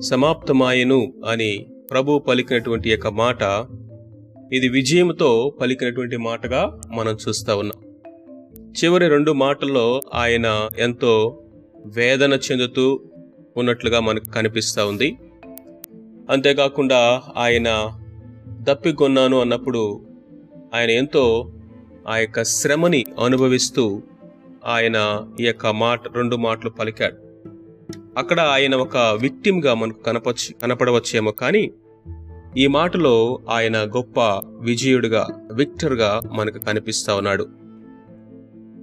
సమాప్తమాయను అని ప్రభు పలికినటువంటి యొక్క మాట. ఇది విజయంతో పలికినటువంటి మాటగా మనం చూస్తా ఉన్నాం. చివరి రెండు మాటల్లో ఆయన ఎంతో వేదన చెందుతూ ఉన్నట్లుగా మనకు కనిపిస్తూ ఉంది. అంతేకాకుండా ఆయన దప్పికొన్నాను అన్నప్పుడు ఆయన ఎంతో ఆ యొక్క శ్రమని అనుభవిస్తూ ఆయన ఈ యొక్క మాట రెండు మాటలు పలికాడు. అక్కడ ఆయన ఒక విక్టిమ్గా మనకు కనపచ్చి కనపడవచ్చేమో కానీ ఈ మాటలో ఆయన గొప్ప విజయుడిగా విక్టర్గా మనకు కనిపిస్తా ఉన్నాడు.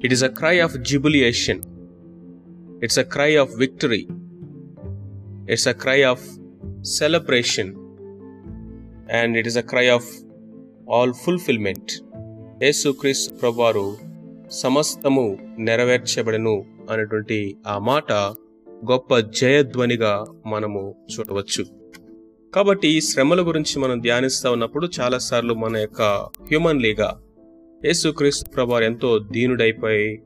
It is a cry of jubilation it's a cry of victory it's a cry of celebration and it is a cry of all fulfillment యేసుక్రీస్తు ప్రభువారు సమస్తము నెరవేర్చబడను అనేటువంటి ఆ మాట గొప్ప జయధ్వనిగా మనము చూడవచ్చు. కాబట్టి ఈ శ్రమల గురించి మనం ధ్యానిస్తూ ఉన్నప్పుడు చాలాసార్లు మన యొక్క హ్యూమన్లీగా యేసుక్రీస్తు ప్రభువారు ఎంతో దీనుడైపోయి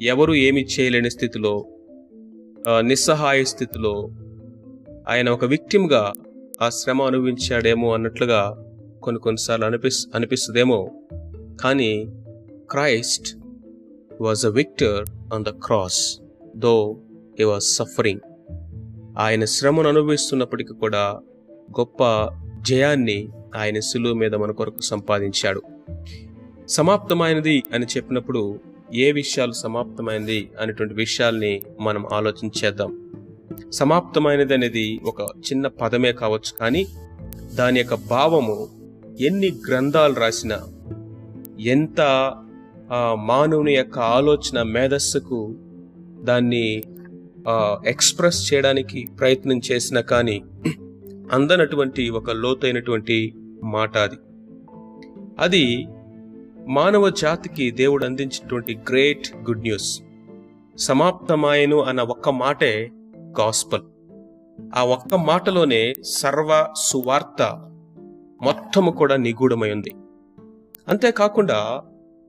ఎవరు ఏమి చేయలేని స్థితిలో నిస్సహాయ స్థితిలో ఆయన ఒక విక్టిమ్గా ఆ శ్రమ అనుభవించాడేమో అన్నట్లుగా కొన్ని కొన్నిసార్లు అనిపిస్ అనిపిస్తుందేమో. కానీ Christ was a victor on the cross though your was suffering ఆయన శ్రమను అనుభవిస్తున్నప్పటికీ కూడా గొప్ప జయాన్ని ఆయన శిలువ మీద మన కొరకు సంపాదించాడు. సమాప్తమైనది అని చెప్పినప్పుడు ఏ విషయాలు సమాప్తమైనది అనేటువంటి విషయాల్ని మనం ఆలోచించేద్దాం. సమాప్తమైనది అనేది ఒక చిన్న పదమే కావచ్చు కానీ దాని యొక్క భావము ఎన్ని గ్రంథాలు రాసినా ఎంత ఆ, మానవుని యొక్క ఆలోచన మేధస్సుకు దాన్ని ఎక్స్ప్రెస్ చేయడానికి ప్రయత్నం చేసినా కానీ అందనటువంటి ఒక లోతైనటువంటి మాట అది. అది మానవ జాతికి దేవుడు అందించినటువంటి గ్రేట్ గుడ్ న్యూస్. సమాప్తమాయను అన్న ఒక్క మాటే గాస్పల్. ఆ ఒక్క మాటలోనే సర్వ సువార్త మొత్తము కూడా నిగూఢమై ఉంది. అంతేకాకుండా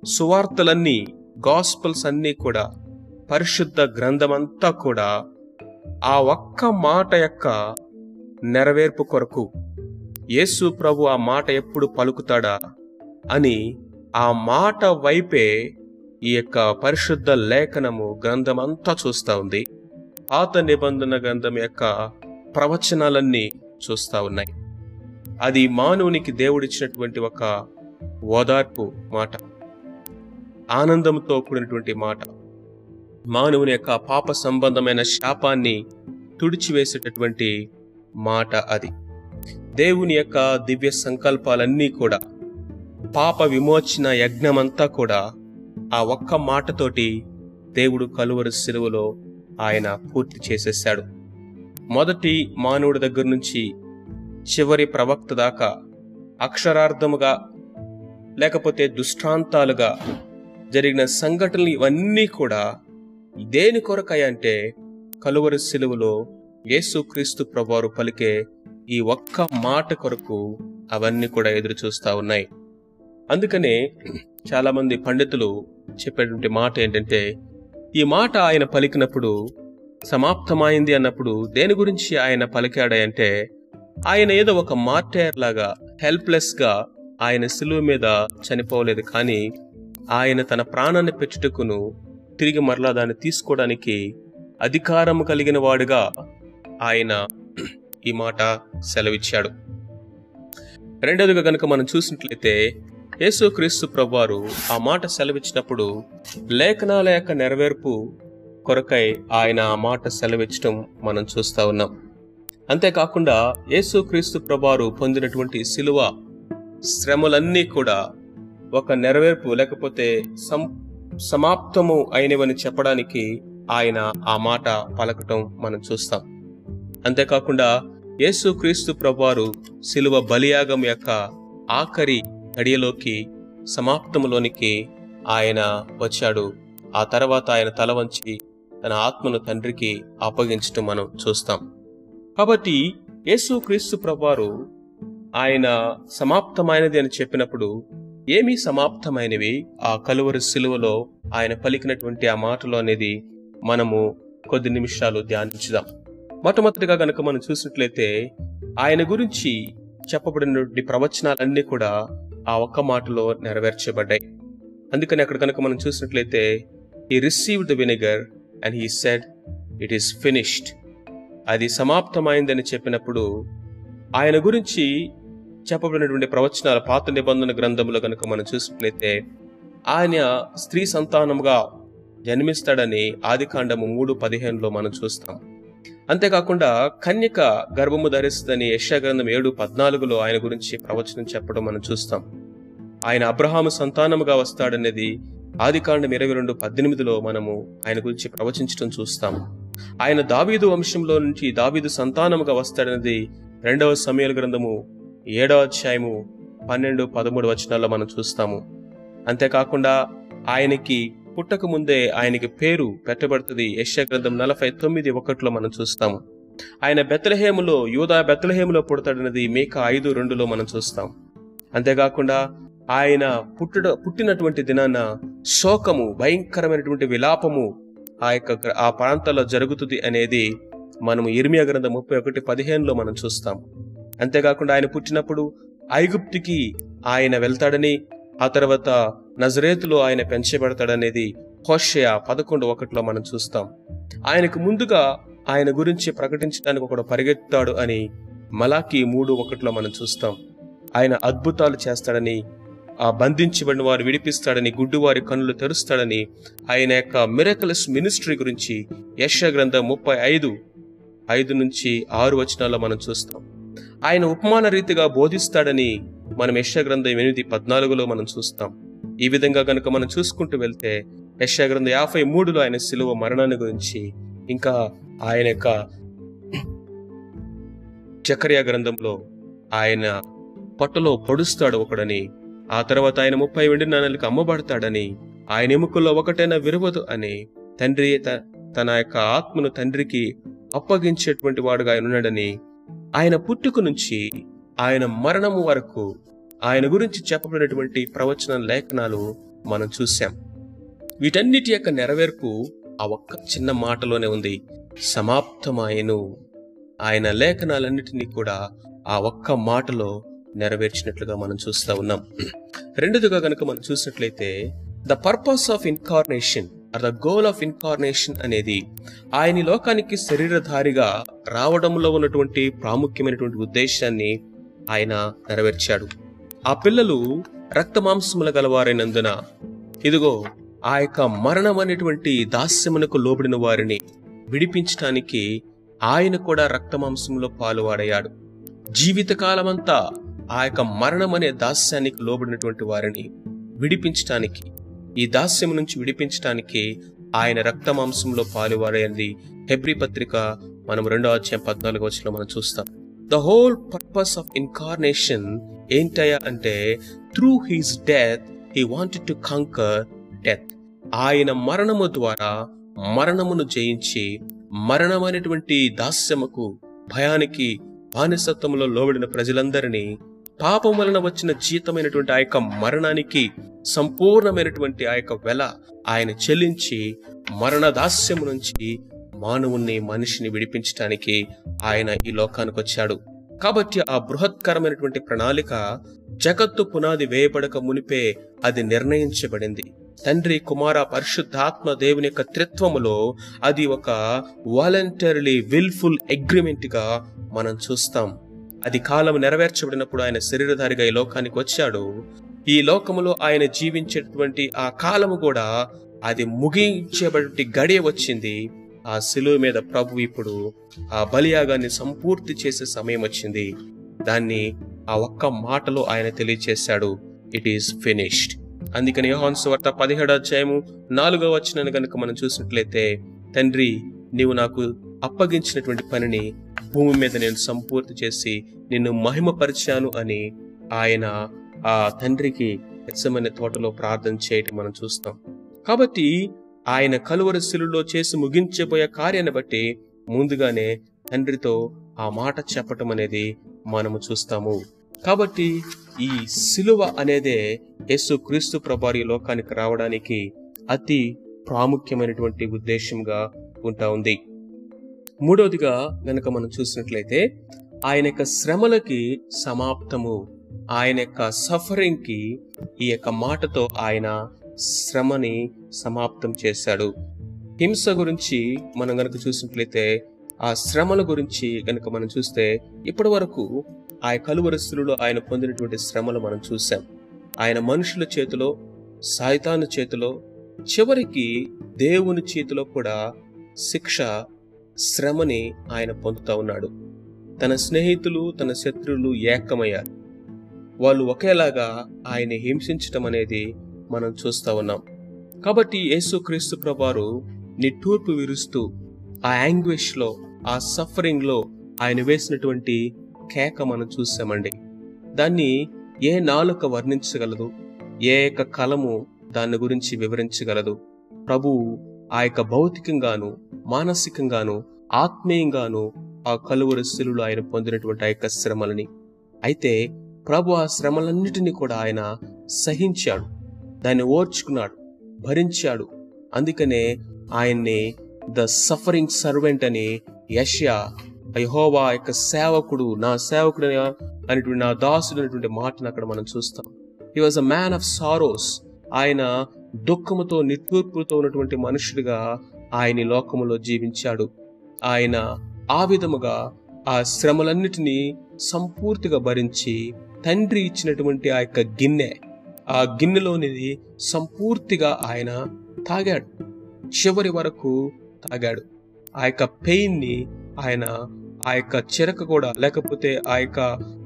సువార్తలన్నీ గాస్పల్స్ అన్నీ కూడా పరిశుద్ధ గ్రంథమంతా కూడా ఆ ఒక్క మాట యొక్క నెరవేర్పు కొరకు యేసు ప్రభు ఆ మాట ఎప్పుడు పలుకుతాడా అని ఆ మాట వైపే ఈ యొక్క పరిశుద్ధ లేఖనము గ్రంథమంతా చూస్తా ఉంది. పాత నిబంధన గ్రంథం యొక్క ప్రవచనాలన్నీ చూస్తా ఉన్నాయి. అది మానవునికి దేవుడిచ్చినటువంటి ఒక ఓదార్పు మాట. ఆనందంతో కూడినటువంటి మాట. మానవుని యొక్క పాప సంబంధమైన శాపాన్ని తుడిచివేసేటటువంటి మాట అది. దేవుని యొక్క దివ్య సంకల్పాలన్నీ కూడా పాప విమోచన యజ్ఞమంతా కూడా ఆ ఒక్క మాటతోటి దేవుడు కలువరు శిలువలో ఆయన పూర్తి చేసేశాడు. మొదటి మానవుడి దగ్గర నుంచి చివరి ప్రవక్త దాకా అక్షరార్థముగా లేకపోతే దుష్టాంతాలుగా జరిగిన సంఘటనలు ఇవన్నీ కూడా దేని కొరకై అంటే కలువరి సిలువలో యేసుక్రీస్తు ప్రభువారు పలికే ఈ ఒక్క మాట కొరకు అవన్నీ కూడా ఎదురు చూస్తూ ఉన్నాయి. అందుకనే చాలామంది పండితులు చెప్పేటువంటి మాట ఏంటంటే ఈ మాట ఆయన పలికినప్పుడు సమాప్తమైంది అన్నప్పుడు దేని గురించి ఆయన పలికాడంటే ఆయన ఏదో ఒక మార్టైర్ లాగా హెల్ప్లెస్గా ఆయన సిలువ మీద చనిపోలేదు కానీ ఆయన తన ప్రాణాన్ని పెట్టుటకును తిరిగి మరలా దాన్ని తీసుకోవడానికి అధికారం కలిగిన వాడుగా ఆయన ఈ మాట సెలవిచ్చాడు. రెండవదిగా కనుక మనం చూసినట్లయితే యేసుక్రీస్తు ప్రభువారు ఆ మాట సెలవిచ్చినప్పుడు లేఖనాల యొక్క నెరవేర్పు కొరకై ఆయన ఆ మాట సెలవిచ్చడం మనం చూస్తా ఉన్నాం. అంతేకాకుండా యేసుక్రీస్తు ప్రభువారు పొందినటువంటి శిలువ శ్రమలన్నీ కూడా ఒక నెరవేర్పు లేకపోతే సం సమాప్తము అయినవని చెప్పడానికి ఆయన ఆ మాట పలకటం మనం చూస్తాం. అంతేకాకుండా యేసుక్రీస్తు ప్రభువారు శిలువ బలియాగం యొక్క ఆఖరి గడియలోకి సమాప్తములోనికి ఆయన వచ్చాడు. ఆ తర్వాత ఆయన తల వంచి తన ఆత్మను తండ్రికి అప్పగించటం మనం చూస్తాం. కాబట్టి యేసుక్రీస్తు ప్రభువారు ఆయన సమాప్తమైనది అని చెప్పినప్పుడు ఏమీ సమాప్తమైనవి. ఆ కలువరి సిలువలో ఆయన పలికినటువంటి ఆ మాటలు అనేది మనము కొద్ది నిమిషాలు ధ్యానించుదాం. మొట్టమొదటిగా గనక మనం చూసినట్లయితే ఆయన గురించి చెప్పబడినటువంటి ప్రవచనాలన్నీ కూడా ఆ ఒక్క మాటలో నెరవేర్చబడ్డాయి. అందుకని అక్కడ కనుక మనం చూసినట్లయితే ఈ receive the and he said it is finished అది సమాప్తమైందని చెప్పినప్పుడు ఆయన గురించి చెప్పబడినటువంటి ప్రవచనాల పాత నిబంధన గ్రంథంలో కనుక మనం చూసినట్లయితే ఆయన స్త్రీ సంతానముగా జన్మిస్తాడని ఆదికాండము మూడు పదిహేనులో మనం చూస్తాం. అంతేకాకుండా కన్యక గర్భము ధరిస్తుందని యశాగ్రంథం ఏడు పద్నాలుగులో ఆయన గురించి ప్రవచనం చెప్పడం మనం చూస్తాం. ఆయన అబ్రహాము సంతానముగా వస్తాడనేది ఆదికాండం ఇరవై రెండు పద్దెనిమిదిలో మనము ఆయన గురించి ప్రవచించడం చూస్తాం. ఆయన దావీదు వంశంలో నుంచి దావీదు సంతానముగా వస్తాడనేది రెండవ సమయాల గ్రంథము ఏడో అధ్యాయము పన్నెండు పదమూడు వచనాల్లో మనం చూస్తాము. అంతేకాకుండా ఆయనకి పుట్టక ముందే ఆయనకి పేరు పెట్టబడుతుంది. యశగ్రంథం గ్రంథం నలభై తొమ్మిది ఒకటిలో మనం చూస్తాము. ఆయన బెత్తలహేములో యూదా బెత్తలహేములో పుడతాడన్నది మేక ఐదు రెండులో మనం చూస్తాం. అంతేకాకుండా ఆయన పుట్టడ పుట్టినటువంటి దినాన శోకము భయంకరమైనటువంటి విలాపము ఆ యొక్క ఆ ప్రాంతాల్లో జరుగుతుంది అనేది మనము ఇర్మియా గ్రంథం ముప్పై ఒకటి పదిహేనులో మనం చూస్తాం. అంతేకాకుండా ఆయన పుట్టినప్పుడు ఐగుప్తుకి ఆయన వెళ్తాడని ఆ తర్వాత నజరేతులో ఆయన పెంచబడతాడనేది హోషయ పదకొండు ఒకటిలో మనం చూస్తాం. ఆయనకు ముందుగా ఆయన గురించి ప్రకటించడానికి ఒకడు పరిగెత్తాడు అని మలాకి మూడు ఒకటిలో మనం చూస్తాం. ఆయన అద్భుతాలు చేస్తాడని ఆ బంధించబడిన వారు విడిపిస్తాడని గుడ్డువారి కన్నులు తెరుస్తాడని ఆయన యొక్క మిరకలస్ మినిస్ట్రీ గురించి యశ గ్రంథం ముప్పై ఐదు ఐదు నుంచి ఆరు వచనాల్లో మనం చూస్తాం. ఆయన ఉపమాన రీతిగా బోధిస్తాడని మనం యశగ్రంథం ఎనిమిది పద్నాలుగులో మనం చూస్తాం. ఈ విధంగా గనుక మనం చూసుకుంటూ వెళ్తే యశ గ్రంథం యాభై మూడులో ఆయన శిలువ మరణాన్ని గురించి ఇంకా ఆయన యొక్క చకర్య గ్రంథంలో ఆయన పట్టులో పొడుస్తాడు ఒకడని ఆ తర్వాత ఆయన ముప్పై వెండి నాణాలకు అమ్మబడతాడని ఆయన ఎముకల్లో ఒకటైనా విరవదు అని తండ్రి తన యొక్క ఆత్మను తండ్రికి అప్పగించేటువంటి వాడుగా ఆయన ఉన్నాడని ఆయన పుట్టుక నుంచి ఆయన మరణము వరకు ఆయన గురించి చెప్పబడినటువంటి ప్రవచన లేఖనాలు మనం చూశాం. వీటన్నిటి యొక్క నెరవేర్పు ఆ ఒక్క చిన్న మాటలోనే ఉంది. సమాప్తమాయను. ఆయన లేఖనాలన్నిటినీ కూడా ఆ ఒక్క మాటలో నెరవేర్చినట్లుగా మనం చూస్తూ ఉన్నాం. రెండోదిగా కనుక మనం చూసినట్లయితే the purpose of incarnation the goal of incarnation అనేది ఆయన లోకానికి శరీరధారిగా రావడంలో ఉన్నటువంటి ప్రాముఖ్యమైనటువంటి ఉద్దేశాన్ని ఆయన నెరవేర్చాడు. ఆ పిల్లలు రక్తమాంసముల గలవారైనందున ఇదిగో ఆ యొక్క మరణం అనేటువంటి దాస్యమునకు లోబడిన వారిని విడిపించటానికి ఆయన కూడా రక్తమాంసంలో పాలువాడయ్యాడు. జీవితకాలమంతా ఆ యొక్క మరణం అనే దాస్యానికి లోబడినటువంటి వారిని విడిపించటానికి ఈ దాస్యం నుంచి విడిపించటానికి ఆయన రక్తమాంసంలో పాలువాడైంది హెబ్రి పత్రిక మనం రెండో అధ్యాయం పద్నాలుగు వచ్చిన మనం చూస్తాం. The whole purpose of incarnation ఏంటయ్యా అంటే through his death he wanted to conquer death ఆయన మరణము ద్వారా మరణమును జయించి మరణమైనటువంటి దాస్యముకు భయానికి బానిసత్వంలో లోబడిన ప్రజలందరినీ పాపం వలన వచ్చిన జీతమైనటువంటి ఆ యొక్క మరణానికి సంపూర్ణమైనటువంటి ఆ యొక్క వెల ఆయన చెల్లించి మరణదాస్యం నుంచి మానవుణ్ణి మనిషిని విడిపించటానికి ఆయన ఈ లోకానికి వచ్చాడు. కాబట్టి ఆ బృహత్కరమైనటువంటి ప్రణాళిక జగత్తు పునాది వేయబడక మునిపే అది నిర్ణయించబడింది. తండ్రి కుమార పరిశుద్ధాత్మ దేవుని యొక్క త్రిత్వములో అది ఒక వాలంటరీలీ విల్ఫుల్ అగ్రిమెంట్గా మనం చూస్తాం. అది కాలం నెరవేర్చబడినప్పుడు ఆయన శరీరధారిగా ఈ లోకానికి వచ్చాడు. ఈ లోకములో ఆయన జీవించేటువంటి ఆ కాలము కూడా అది ముగించబడి గడియ వచ్చింది. ఆ శిలువ మీద ప్రభు ఇప్పుడు ఆ బలియాగాన్ని సంపూర్తి చేసే సమయం వచ్చింది. దాన్ని ఆ ఒక్క మాటలో ఆయన తెలియచేశాడు. ఇట్ ఈస్ ఫినిష్డ్ అందుకని యోహాన్స్ వార్త పదిహేడు అధ్యాయము నాలుగో వచ్చిన కనుక మనం చూసినట్లయితే తండ్రి నీవు నాకు అప్పగించినటువంటి పనిని భూమి మీద నేను సంపూర్తి చేసి నిన్ను మహిమపరిచాను అని ఆయన ఆ తండ్రికి ఎచ్చమైన తోటలో ప్రార్థన చేయటం మనం చూస్తాం. కాబట్టి ఆయన కలువరి శిలులో చేసి ముగించబోయే కార్యాన్ని బట్టి ముందుగానే తండ్రితో ఆ మాట చెప్పటం అనేది మనము చూస్తాము. కాబట్టి ఈ సిలువ అనేదే యేసు క్రీస్తు ప్రభారి లోకానికి రావడానికి అతి ప్రాముఖ్యమైనటువంటి ఉద్దేశంగా ఉంటా ఉంది. మూడవదిగా గనక మనం చూసినట్లయితే ఆయన యొక్క శ్రమలకి సమాప్తము. ఆయన యొక్క సఫరింగ్కి ఈ యొక్క మాటతో ఆయన శ్రమని సమాప్తం చేశాడు. హింస గురించి మనం గనక చూసినట్లయితే ఆ శ్రమల గురించి గనక మనం చూస్తే ఇప్పటి వరకు ఆ కలువరస్తులలో ఆయన పొందినటువంటి శ్రమలు మనం చూసాం ఆయన మనుషుల చేతిలో సాయితాను చేతిలో చివరికి దేవుని చేతిలో కూడా శిక్ష శ్రమని ఆయన పొందుతా ఉన్నాడు. తన స్నేహితులు తన శత్రువులు ఏకమయ్యారు. వాళ్ళు ఒకేలాగా ఆయన హింసించటం అనేది మనం చూస్తా ఉన్నాం. కాబట్టి యేసుక్రీస్తు ప్రభారు నిట్టూర్పు విరుస్తూ ఆ యాంగ్విష్లో ఆ సఫరింగ్లో ఆయన వేసినటువంటి కేక మనం చూసామండి. దాన్ని ఏ నాలుక వర్ణించగలదు? ఏ యొక్క కలము దాని గురించి వివరించగలదు? ప్రభు ఆ యొక్క భౌతికంగాను మానసికంగాను ఆత్మీయంగాను ఆ కలువరి శిలులు ఆయన పొందినటువంటి ఆ యొక్క శ్రమలని. అయితే ప్రభు ఆ శ్రమలన్నిటినీ కూడా ఆయన సహించాడు. దాన్ని ఓర్చుకున్నాడు భరించాడు. అందుకనే ఆయన్ని ద సఫరింగ్ సర్వెంట్ అని యష్యా యహోవా యొక్క సేవకుడు నా సేవకుడు అనేటువంటి నా దాసుడు అనేటువంటి మాటను అక్కడ మనం చూస్తాం. He was a man of sorrows ఆయన దుఃఖముతో నిట్టూర్పుతో ఉన్నటువంటి మనుషుడిగా ఆయన లోకములో జీవించాడు. ఆయన ఆ విధముగా ఆ శ్రమలన్నిటినీ సంపూర్తిగా భరించి తండ్రి ఇచ్చినటువంటి ఆ యొక్క గిన్నె ఆ గిన్నెలోనిది సంపూర్తిగా ఆయన తాగాడు. చివరి వరకు తాగాడు. ఆ యొక్క పెయిన్ని ఆయన ఆ యొక్క చిరక కూడా లేకపోతే ఆ యొక్క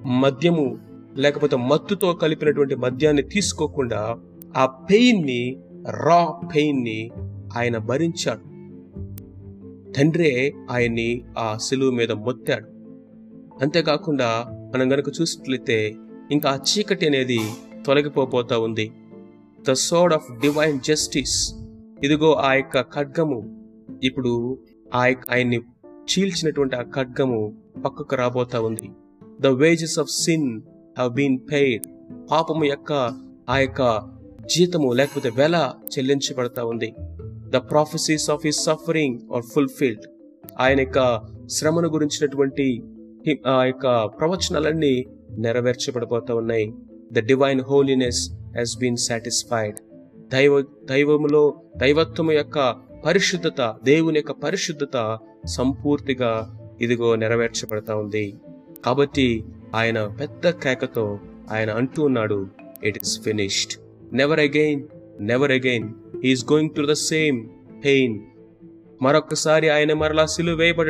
మద్యము లేకపోతే మత్తుతో కలిపినటువంటి మద్యాన్ని తీసుకోకుండా ఆ పెయిన్ని రా పెయిన్ని ఆయన భరించాడు. తండ్రే ఆయన్ని ఆ సిలువు మీద మొత్తాడు. అంతేకాకుండా మనం గనక చూసినట్లయితే ఇంకా ఆ చీకటి అనేది తొలగిపోతా ఉంది. The sword of divine justice ఇదిగో ఆ యొక్క ఖడ్గము. ఇప్పుడు ఆ ఆయన్ని చీల్చినటువంటి ఆ ఖడ్గము పక్కకు రాబోతా ఉంది. The wages of sin have been paid పాపము యొక్క ఆ యొక్క జీతము లేకపోతే వెల చెల్లించబడతా ఉంది. The prophecies of his suffering are fulfilled ఆయన యొక్క శ్రమను గురించినటువంటి ఆ యొక్క ప్రవచనాలన్నీ నెరవేర్చబడిపోతా ఉన్నాయి. The divine holiness has been satisfied దైవ దైవములో దైవత్వము యొక్క పరిశుద్ధత దేవుని యొక్క పరిశుద్ధత సంపూర్తిగా ఇదిగో నెరవేర్చబడతా ఉంది. కాబట్టి ఆయన పెద్ద కేకతో ఆయన అంటూ ఉన్నాడు it is finished never again never again is going to the same pain మరొక్కసారి ఆయన మరలా సిలువ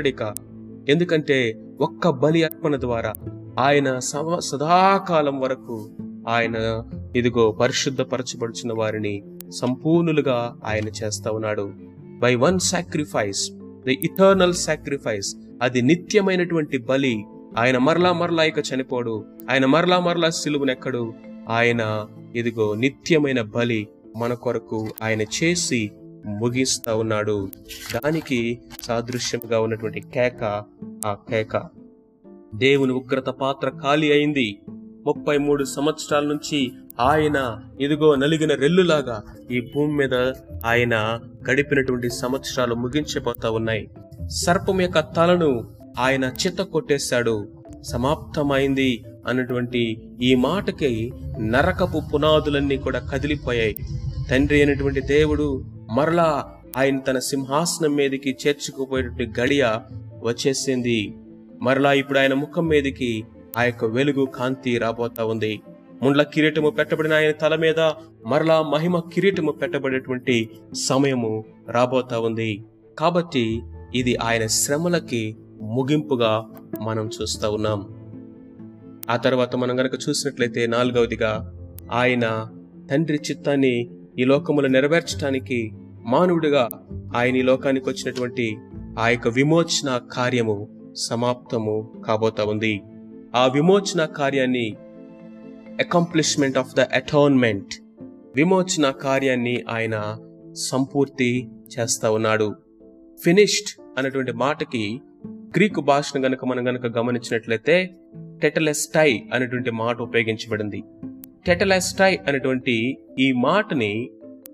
ఎందుకంటే ఒక్క బలి అర్పణ ద్వారా ఆయన సమ- సదాకాలం వరకు ఆయన ఇదిగో పరిశుద్ధపరచబడుచున్న వారిని సంపూర్ణులుగా ఆయన చేస్తా ఉన్నాడు. By one sacrifice the eternal sacrifice అది నిత్యమైనటువంటి బలి. ఆయన మరలా మరలా ఇక చనిపోడు. ఆయన మరలా మరలా సిలువునెక్కడు. ఆయన ఇదిగో నిత్యమైన బలి మన కొరకు ఆయన చేసి ముగిస్తా ఉన్నాడు. దానికి సాదృశ్యంగా ఉన్నటువంటి కేక ఆ కేక. దేవుని ఉగ్రత పాత్ర ఖాళీ అయింది. ముప్పై మూడు సంవత్సరాల నుంచి ఆయన ఇదిగో నలిగిన రెల్లులాగా ఈ భూమి మీద ఆయన గడిపినటువంటి సంవత్సరాలు ముగించిపోతా ఉన్నాయి. సర్పం యొక్క తలను ఆయన చిత్త కొట్టేశాడు. సమాప్తమైంది. అన్నటువంటి ఈ మాటకి నరకపు పునాదులన్నీ కూడా కదిలిపోయాయి. తండ్రి అయినటువంటి దేవుడు మరలా ఆయన తన సింహాసనం మీదకి చేర్చుకుపోయేటువంటి గడియ వచ్చేసింది. మరలా ఇప్పుడు ఆయన ముఖం మీదకి ఆ యొక్క వెలుగు కాంతి రాబోతా ఉంది. ముండ్ల కిరీటము పెట్టబడిన ఆయన తల మీద మరలా మహిమ కిరీటము పెట్టబడేటువంటి సమయము రాబోతా ఉంది. కాబట్టి ఇది ఆయన శ్రమలకి ముగింపుగా మనం చూస్తూ ఉన్నాం. ఆ తర్వాత మనం గనక చూసినట్లయితే నాలుగవదిగా ఆయన తండ్రి చిత్తాన్ని ఈ లోకములో నెరవేర్చడానికి మానవుడిగా ఆయన ఈ లోకానికి వచ్చినటువంటి ఆ యొక్క విమోచన కార్యము సమాప్తము కాబోతా ఉంది. ఆ విమోచన కార్యాన్ని అకాంప్లిష్మెంట్ ఆఫ్ ద అటోన్మెంట్ విమోచన కార్యాన్ని ఆయన సంపూర్తి చేస్తా ఉన్నాడు. ఫినిష్డ్ అనేటువంటి మాటకి గ్రీకు భాషను గనక మనం గనక గమనించినట్లయితే టెటలెస్టై అనేటువంటి మాట ఉపయోగించబడింది. టెటలెస్టై అనేటువంటి ఈ మాటని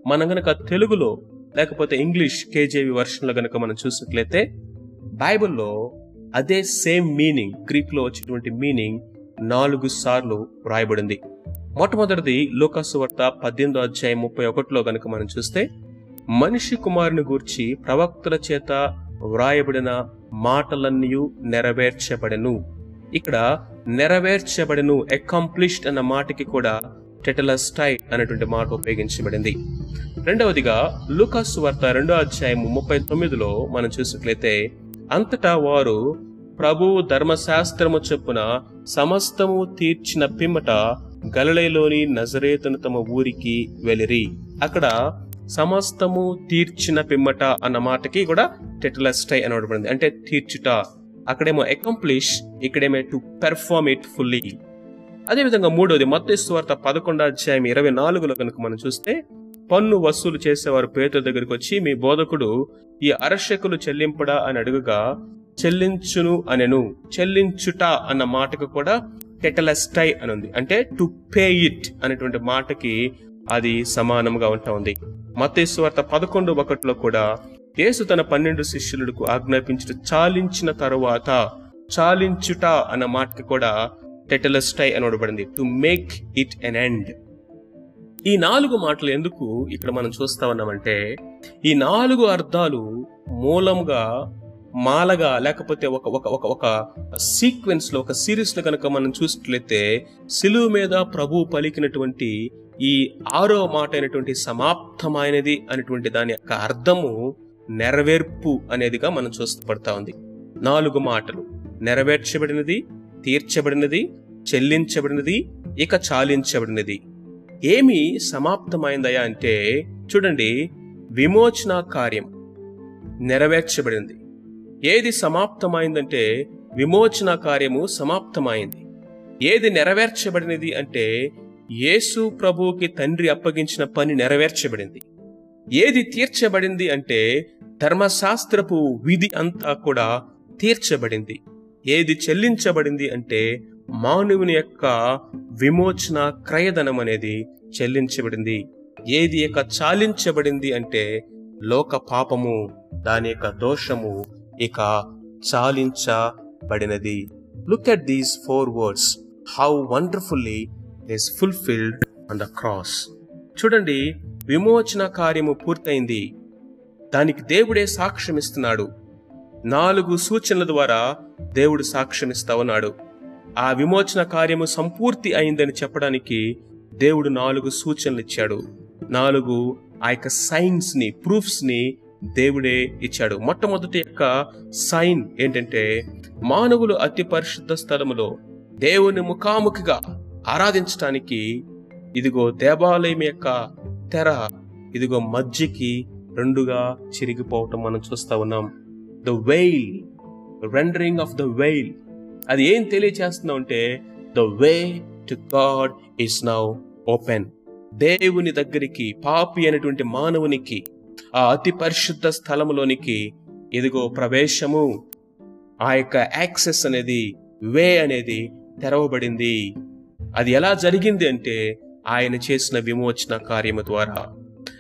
మనం గనక తెలుగులో లేకపోతే ఇంగ్లీష్ కేజేవి వర్షన్లో గనక మనం చూసినట్లయితే బైబిల్లో అదే సేమ్ మీనింగ్ గ్రీక్లో వచ్చినటువంటి వచ్చేటువంటి మీనింగ్ నాలుగు సార్లు వ్రాయబడింది. మొట్టమొదటిది లోకాసు వార్త పద్దెనిమిదో అధ్యాయం ముప్పై ఒకటిలో గనక మనం చూస్తే మనిషి కుమారుని గూర్చి ప్రవక్తల చేత వ్రాయబడిన మాటలన్నీ నెరవేర్చబడెను. ఇక్కడ నెరవేర్చబడెను అకాంప్లిష్డ్ అన్న మాటకి కూడా టెటలస్టై అనేటువంటి మాట ఉపయోగించబడింది. రెండవదిగా లూకాస్ వార్త రెండో అధ్యాయం ముప్పై తొమ్మిదిలో మనం చూసినట్లయితే అంతటా వారు ప్రభు ధర్మశాస్త్రము చొప్పున సమస్తము తీర్చిన పిమ్మట గలలైలోని నజరేతును తమ ఊరికి వెలిరి అక్కడ సమస్తము తీర్చిన పిమ్మట అన్న మాటకి కూడా టెటలస్టై అనబడింది అంటే తీర్చుట. అక్కడేమో అకంప్లిష్ ఇక్కడేమో టు పెర్ఫార్మ్ ఇట్ ఫుల్లీ అదేవిధంగా మూడోది మత్తయి వార్త పదకొండో అధ్యాయం ఇరవై నాలుగులో కనుక మనం చూస్తే పన్ను వసూలు చేసేవారు పేతుల దగ్గరికి వచ్చి మీ బోధకుడు ఈ అరక్షకులు చెల్లింపడా? అని అడుగుగా చెల్లించును అనెను. చెల్లించుట అన్న మాటకు కూడా టెటలస్టై అని ఉంది. అంటే టు పే ఇట్ అనేటువంటి మాటకి అది సమానంగా ఉంటా ఉంది పదకొండు ఒకటిలో కూడా యేసు తన పన్నెండు శిష్యులకు ఆజ్ఞాపించుట చాలించిన తరువాత చాలించుట అన్న మాటకి కూడా టెటలస్టై అనబడింది to make it an end. ఈ నాలుగు మాటలు ఎందుకు ఇక్కడ మనం చూస్తా ఉన్నామంటే ఈ నాలుగు అర్థాలు మూలంగా మాలగా లేకపోతే ఒక ఒక ఒక ఒక సీక్వెన్స్లో ఒక సిరీస్లో కనుక మనం చూసినట్లయితే సిలువు మీద ప్రభు పలికినటువంటి ఈ ఆరో మాట అయినటువంటి సమాప్తమైనది అనేటువంటి దాని యొక్క అర్థము నెరవేర్పు అనేదిగా మనం చూస్తపడతా ఉంది. నాలుగు మాటలు. నెరవేర్చబడినది తీర్చబడినది చెల్లించబడినది ఇక చాలించబడినది. ఏమి సమాప్తమైందయా అంటే చూడండి విమోచన కార్యం నెరవేర్చబడింది. ఏది సమాప్తమైందంటే విమోచన కార్యము సమాప్తమైంది. ఏది నెరవేర్చబడినది అంటే యేసు ప్రభువుకి తండ్రి అప్పగించిన పని నెరవేర్చబడింది. ఏది తీర్చబడింది అంటే ధర్మశాస్త్రపు విధి అంతా కూడా తీర్చబడింది. ఏది చెల్లించబడింది అంటే మానవుని యొక్క విమోచన క్రయధనం అనేది చెల్లించబడింది. ఏది యొక్క చాలించబడింది అంటే లోక పాపము దాని యొక్క దోషము ఇక చాలించబడినది. Look at these four words how wonderfully is fulfilled on the cross చూడండి విమోచన కార్యము పూర్తయింది. దానికి దేవుడే సాక్ష్యమిస్తున్నాడు. నాలుగు సూచనల ద్వారా దేవుడు సాక్ష్యమిస్తా ఉన్నాడు ఆ విమోచన కార్యము సంపూర్తి అయిందని చెప్పడానికి దేవుడు నాలుగు సూచనలు ఇచ్చాడు. నాలుగు ఆ యొక్క సైన్స్ని ప్రూఫ్స్ని దేవుడే ఇచ్చాడు. మొట్టమొదటి యొక్క సైన్ ఏంటంటే మానవులు అతి పరిశుద్ధ స్థలములో దేవుని ముఖాముఖిగా ఆరాధించటానికి ఇదిగో దేవాలయం యొక్క తెర ఇదిగో మధ్యకి రెండుగా చిరిగిపోవటం మనం చూస్తా ఉన్నాం. The veil rendering of the veil అది ఏం తెలియచేస్తుందో అంటే the way to God is now open దేవుని దగ్గరికి పాపి అనేటువంటి మానవునికి ఆ అతి పరిశుద్ధ స్థలములోనికి ఇదిగో ప్రవేశము. ఆ యొక్క యాక్సెస్ అనేది వే అనేది తెరవబడింది. అది ఎలా జరిగింది అంటే ఆయన చేసిన విమోచన కార్యము ద్వారా.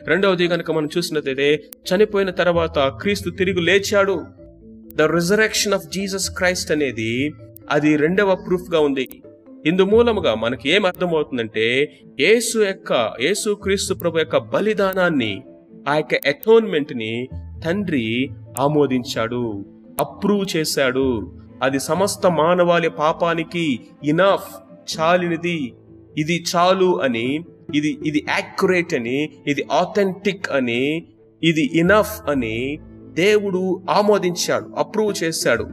రెండవది కనుక మనం చూసినట్లయితే చనిపోయిన తర్వాత క్రీస్తు తిరిగి లేచాడు. The resurrection of Jesus Christ అనేది అది రెండవ ప్రూఫ్గా ఉంది. ఇందు మూలముగా మనకి ఏం అర్థమవుతుందంటే యేసు యొక్క యేసు క్రీస్తు ప్రభు యొక్క బలిదానాన్ని ఆ యొక్క అటోన్మెంట్ని తండ్రి ఆమోదించాడు అప్రూవ్ చేశాడు. అది సమస్త మానవాళి పాపానికి ఇనఫ్ చాలినిది. ఇది చాలు అని ఇది ఇది యాక్యురేట్ అని ఇది ఆథెంటిక్ అని ఇది ఇనఫ్ అని దేవుడు ఆమోదించాడు అప్రూవ్ చేశాడు.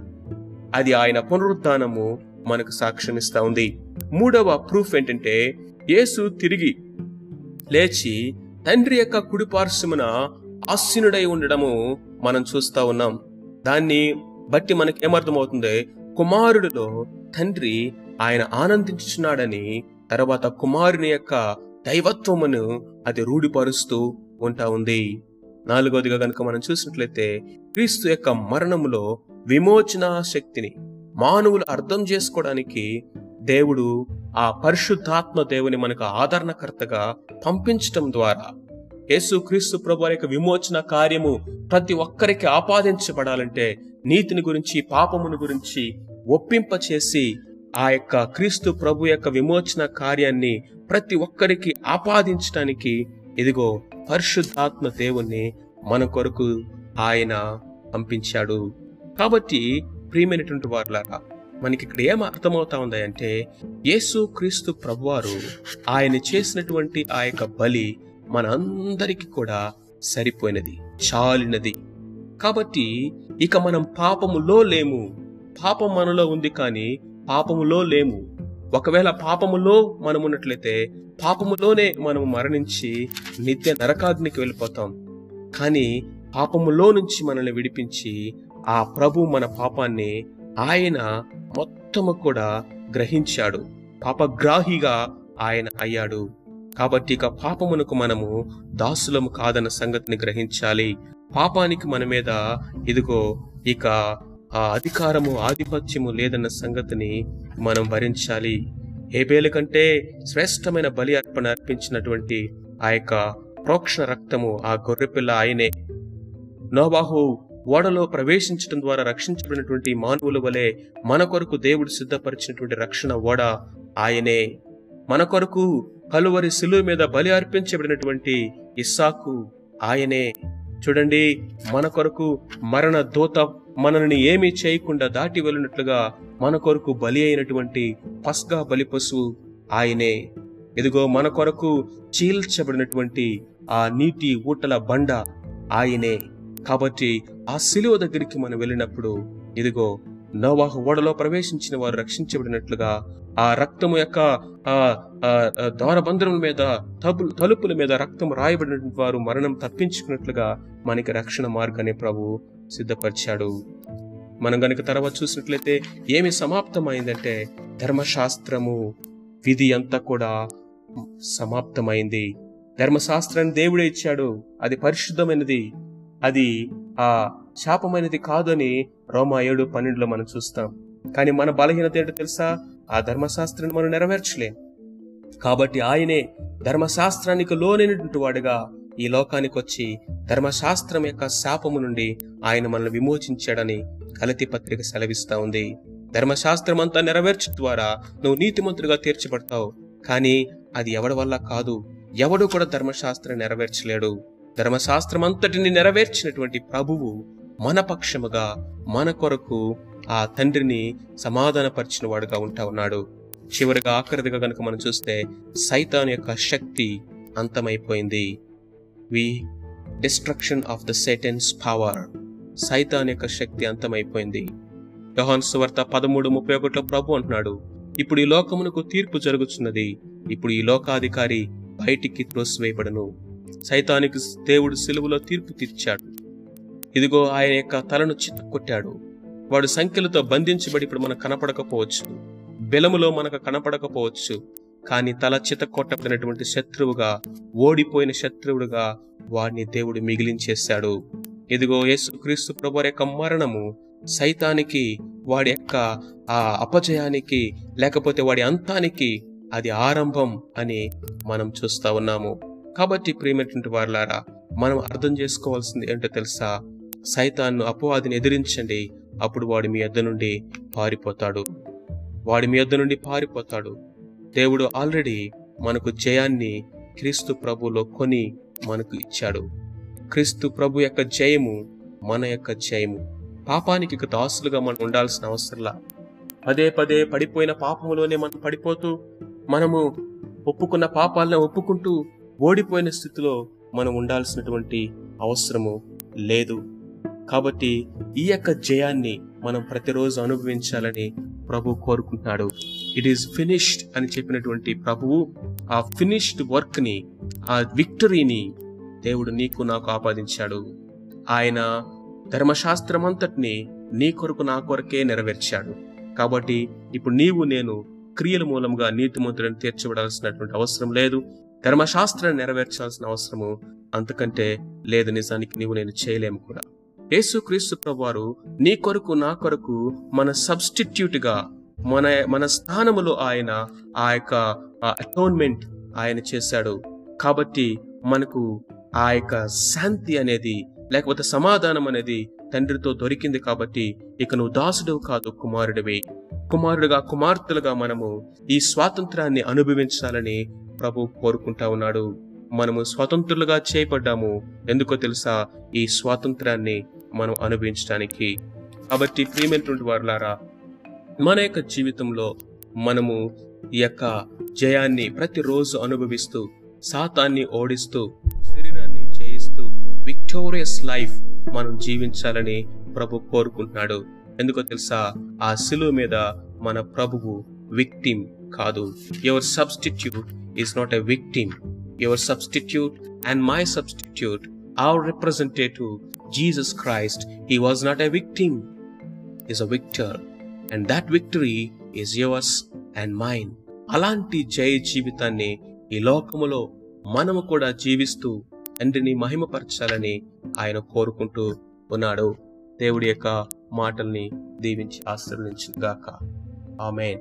అది ఆయన పునరుద్ధానము మనకు సాక్ష్యమిస్తా ఉంది. మూడవ ప్రూఫ్ ఏంటంటే యేసు తిరిగి లేచి తండ్రి యొక్క కుడిపార్శ్వమున ఆసీనుడై ఉండడము మనం చూస్తా ఉన్నాం. దాన్ని బట్టి మనకి ఏమర్థమవుతుంది కుమారుడిలో తండ్రి ఆయన ఆనందించుచున్నాడని తర్వాత కుమారుని యొక్క దైవత్వమును అది రూఢిపరుస్తూ ఉంటా ఉంది. నాలుగవదిగా కనుక మనం చూసినట్లయితే క్రీస్తు యొక్క మరణములో విమోచన శక్తిని మానవులు అర్థం చేసుకోవడానికి దేవుడు ఆ పరిశుద్ధాత్మ దేవుని మనకు ఆదరణకర్తగా పంపించటం ద్వారా యేసు క్రీస్తు ప్రభు యొక్క విమోచన కార్యము ప్రతి ఒక్కరికి ఆపాదించబడాలంటే నీతిని గురించి పాపమును గురించి ఒప్పింప చేసి ఆ యొక్క క్రీస్తు ప్రభు యొక్క విమోచన కార్యాన్ని ప్రతి ఒక్కరికి ఆపాదించడానికి ఇదిగో పరిశుద్ధాత్మ దేవుణ్ణి మన కొరకు ఆయన పంపించాడు. కాబట్టి ప్రియమైనటువంటి వారులారా మనకి ఇక్కడ ఏం అర్థమవుతా ఉంది అంటే యేసు క్రీస్తు ప్రభువారు ఆయన చేసినటువంటి ఆ యొక్క బలి మన అందరికీ కూడా సరిపోయినది చాలినది. కాబట్టి ఇక మనం పాపములో లేము పాపం మనలో ఉంది కానీ పాపములో లేము. ఒకవేళ పాపములో మనమున్నట్లయితే పాపములోనే మనము మరణించి నిత్య నరకాగ్నికి వెళ్ళిపోతాం. కానీ పాపములో నుంచి మనల్ని విడిపించి ఆ ప్రభు మన పాపాన్ని ఆయన మొత్తము కూడా గ్రహించాడు. పాపగ్రాహిగా ఆయన అయ్యాడు. కాబట్టి ఇక పాపమునకు మనము దాసులము కాదన్న సంగతిని గ్రహించాలి. పాపానికి మన మీద ఇదిగో ఇక ఆ అధికారము ఆధిపత్యము లేదన్న సంగతిని మనం భరించాలి హేబేలు కంటే శ్రేష్టమైన బలి అర్పణ అర్పించినటువంటి ఆ యొక్క ప్రోక్షణ రక్తము ఆ గొర్రెపిల్ల ఆయనే. నోబాహు ఓడలో ప్రవేశించడం ద్వారా రక్షించబడినటువంటి మానవుల వలె మన కొరకు దేవుడు సిద్ధపరిచినటువంటి రక్షణ ఓడ ఆయనే. మన కొరకు కలువరి శిలువ మీద బలి అర్పించబడినటువంటి ఇస్సాకు ఆయనే. చూడండి మన కొరకు మరణ దూత మనల్ని ఏమీ చేయకుండా దాటి వెళ్ళినట్లుగా మన కొరకు బలి అయినటువంటి పస్గా బలి పశువు ఆయనే. ఇదిగో మన కొరకు చీల్చబడినటువంటి ఆ నీటి ఊటల బండ ఆయనే. కాబట్టి ఆ శిలువ దగ్గరికి మనం వెళ్ళినప్పుడు ఇదిగో నోవాహు ఓడలో ప్రవేశించిన వారు రక్షించబడినట్లుగా ఆ రక్తము యొక్క ఆ ఆ మీద తలుపు తలుపుల మీద రక్తం రాయబడిన వారు మరణం తప్పించుకున్నట్లుగా మనకి రక్షణ మార్గాన్ని ప్రభు. సిద్ధపరిచాడు. మనం గనుక తర్వాత చూసినట్లయితే ఏమి సమాప్తమైందంటే ధర్మశాస్త్రము విధి అంతా కూడా సమాప్తమైంది. ధర్మశాస్త్రాన్ని దేవుడే ఇచ్చాడు. అది పరిశుద్ధమైనది. అది ఆ శాపమైనది కాదని రోమా ఏడు పన్నెండులో మనం చూస్తాం. కానీ మన బలహీనత ఏంటో తెలుసా? ఆ ధర్మశాస్త్రాన్ని మనం నెరవేర్చలేం. కాబట్టి ఆయనే ధర్మశాస్త్రానికి లోనైనటువంటి వాడుగా ఈ లోకానికి వచ్చి ధర్మశాస్త్రం యొక్క శాపము నుండి ఆయన మనల్ని విమోచించాడని కలతి పత్రిక సెలవిస్తా ఉంది. ధర్మశాస్త్రం అంతా నెరవేర్చు ద్వారా నువ్వు నీతిమంతుడిగా తీర్చబడతావు. కానీ అది ఎవడి వల్ల కాదు? ఎవడు కూడా ధర్మశాస్త్రం నెరవేర్చలేడు. ధర్మశాస్త్రం అంతటిని నెరవేర్చినటువంటి ప్రభువు మన పక్షముగా మన కొరకు ఆ తండ్రిని సమాధానపరిచిన వాడుగా ఉంటా ఉన్నాడు. చివరిగా ఆఖరిదిగా గనుక మనం చూస్తే సైతాన్ యొక్క శక్తి అంతమైపోయింది. The destruction of the Satan's power సైతాన్ యొక్క శక్తి అంతమైపోయింది. యోహాన్ సువార్త పదమూడు ముప్పై ఒకటిలో ప్రభు అంటున్నాడు ఇప్పుడు ఈ లోకమునకు తీర్పు జరుగుతున్నది ఇప్పుడు ఈ లోకాధికారి బయటికి త్రోసివేయబడను. సైతానికి దేవుడు సిలువలో తీర్పు తీర్చాడు. ఇదిగో ఆయన యొక్క తలను చిత్తకొట్టాడు. వాడు సంఖ్యలతో బంధించబడి ఇప్పుడు మనకు కనపడకపోవచ్చు. బెలములో మనకు కనపడకపోవచ్చు. కానీ తల చిత కొట్టబడినటువంటి శత్రువుగా ఓడిపోయిన శత్రువుడుగా వాడిని దేవుడు మిగిలించేశాడు. ఇదిగో యేసుక్రీస్తు ప్రభు యొక్క మరణము సైతానికి వాడి యొక్క ఆ అపజయానికి లేకపోతే వాడి అంతానికి అది ఆరంభం అని మనం చూస్తా ఉన్నాము. కాబట్టి ప్రియమైనటువంటి వారులారా మనం అర్థం చేసుకోవాల్సింది ఏంటో తెలుసా? సైతాన్ను అపవాదిని ఎదిరించండి అప్పుడు వాడు మీ యొద్ద నుండి పారిపోతాడు. వాడి మీ యొద్ద నుండి పారిపోతాడు. దేవుడు ఆల్రెడీ మనకు జయాన్ని క్రీస్తు ప్రభులో కొని మనకు ఇచ్చాడు. క్రీస్తు ప్రభు యొక్క జయము మన యొక్క జయము. పాపానికి ఇక దాసులుగా మనం ఉండాల్సిన అవసరంలా. పదే పదే పడిపోయిన పాపములోనే మనం పడిపోతూ మనము ఒప్పుకున్న పాపాలను ఒప్పుకుంటూ ఓడిపోయిన స్థితిలో మనం ఉండాల్సినటువంటి అవసరము లేదు. కాబట్టి ఈ యొక్క జయాన్ని మనం ప్రతిరోజు అనుభవించాలని ప్రభు కోరుకుంటున్నాడు. ఇట్ ఈస్ ఫినిష్డ్ అని చెప్పినటువంటి ప్రభువు ఆ ఫినిష్డ్ వర్క్ని ఆ విక్టరీని దేవుడు నీకు నాకు ఆపాదించాడు. ఆయన ధర్మశాస్త్రం అంతటిని నీ కొరకు నా కొరకే నెరవేర్చాడు. కాబట్టి ఇప్పుడు నీవు నేను క్రియల మూలంగా నీతిమంతులను తీర్చబడాల్సినటువంటి అవసరం లేదు. ధర్మశాస్త్రాన్ని నెరవేర్చాల్సిన అవసరము అంతకంటే లేదు. నిజానికి నీవు నేను చేయలేము కూడా. యేసుక్రీస్తు ప్రభువారు నీ కొరకు నా కొరకు మన సబ్స్టిట్యూట్గా మన మన స్థానములో ఆయన ఆ యొక్క అటోన్మెంట్ ఆయన చేశాడు. కాబట్టి మనకు ఆ యొక్క శాంతి అనేది లేకపోతే సమాధానం అనేది తండ్రితో దొరికింది కాబట్టి ఇక నువ్వు దాసుడు కాదు కుమారుడివి. కుమారుడుగా కుమార్తెలుగా మనము ఈ స్వాతంత్రాన్ని అనుభవించాలని ప్రభు కోరుకుంటా ఉన్నాడు. మనము స్వతంత్రులుగా చేయబడ్డాము. ఎందుకో తెలుసా? ఈ స్వాతంత్రాన్ని మనం అనుభవించడానికి కాబట్టి ప్రియమైనటువంటి వారులారా మన యొక్క జీవితంలో మనము ఈ యొక్క జయాన్ని ప్రతిరోజు అనుభవిస్తూ సాతాన్ని ఓడిస్తూ శరీరాన్ని జయిస్తూ విక్టోరియస్ లైఫ్ మనం జీవించాలని ప్రభు కోరుకుంటున్నాడు. ఎందుకో తెలుసా ఆ శిలువ మీద మన ప్రభువు విక్టిమ్ కాదు. Your substitute is not a victim your substitute and my substitute our representative Jesus Christ he was not a victim is a victor and that victory is yours and mine అలాంటి జయ జీవితాన్ని ఈ లోకములో మనము కూడా జీవిస్తూ తండ్రిని మహిమపరచాలని ఆయన కోరుకుంటూ ఉన్నాడు. దేవుడి యొక్క మాటల్ని దీవించి ఆశీర్వదించిన ఆమెన్.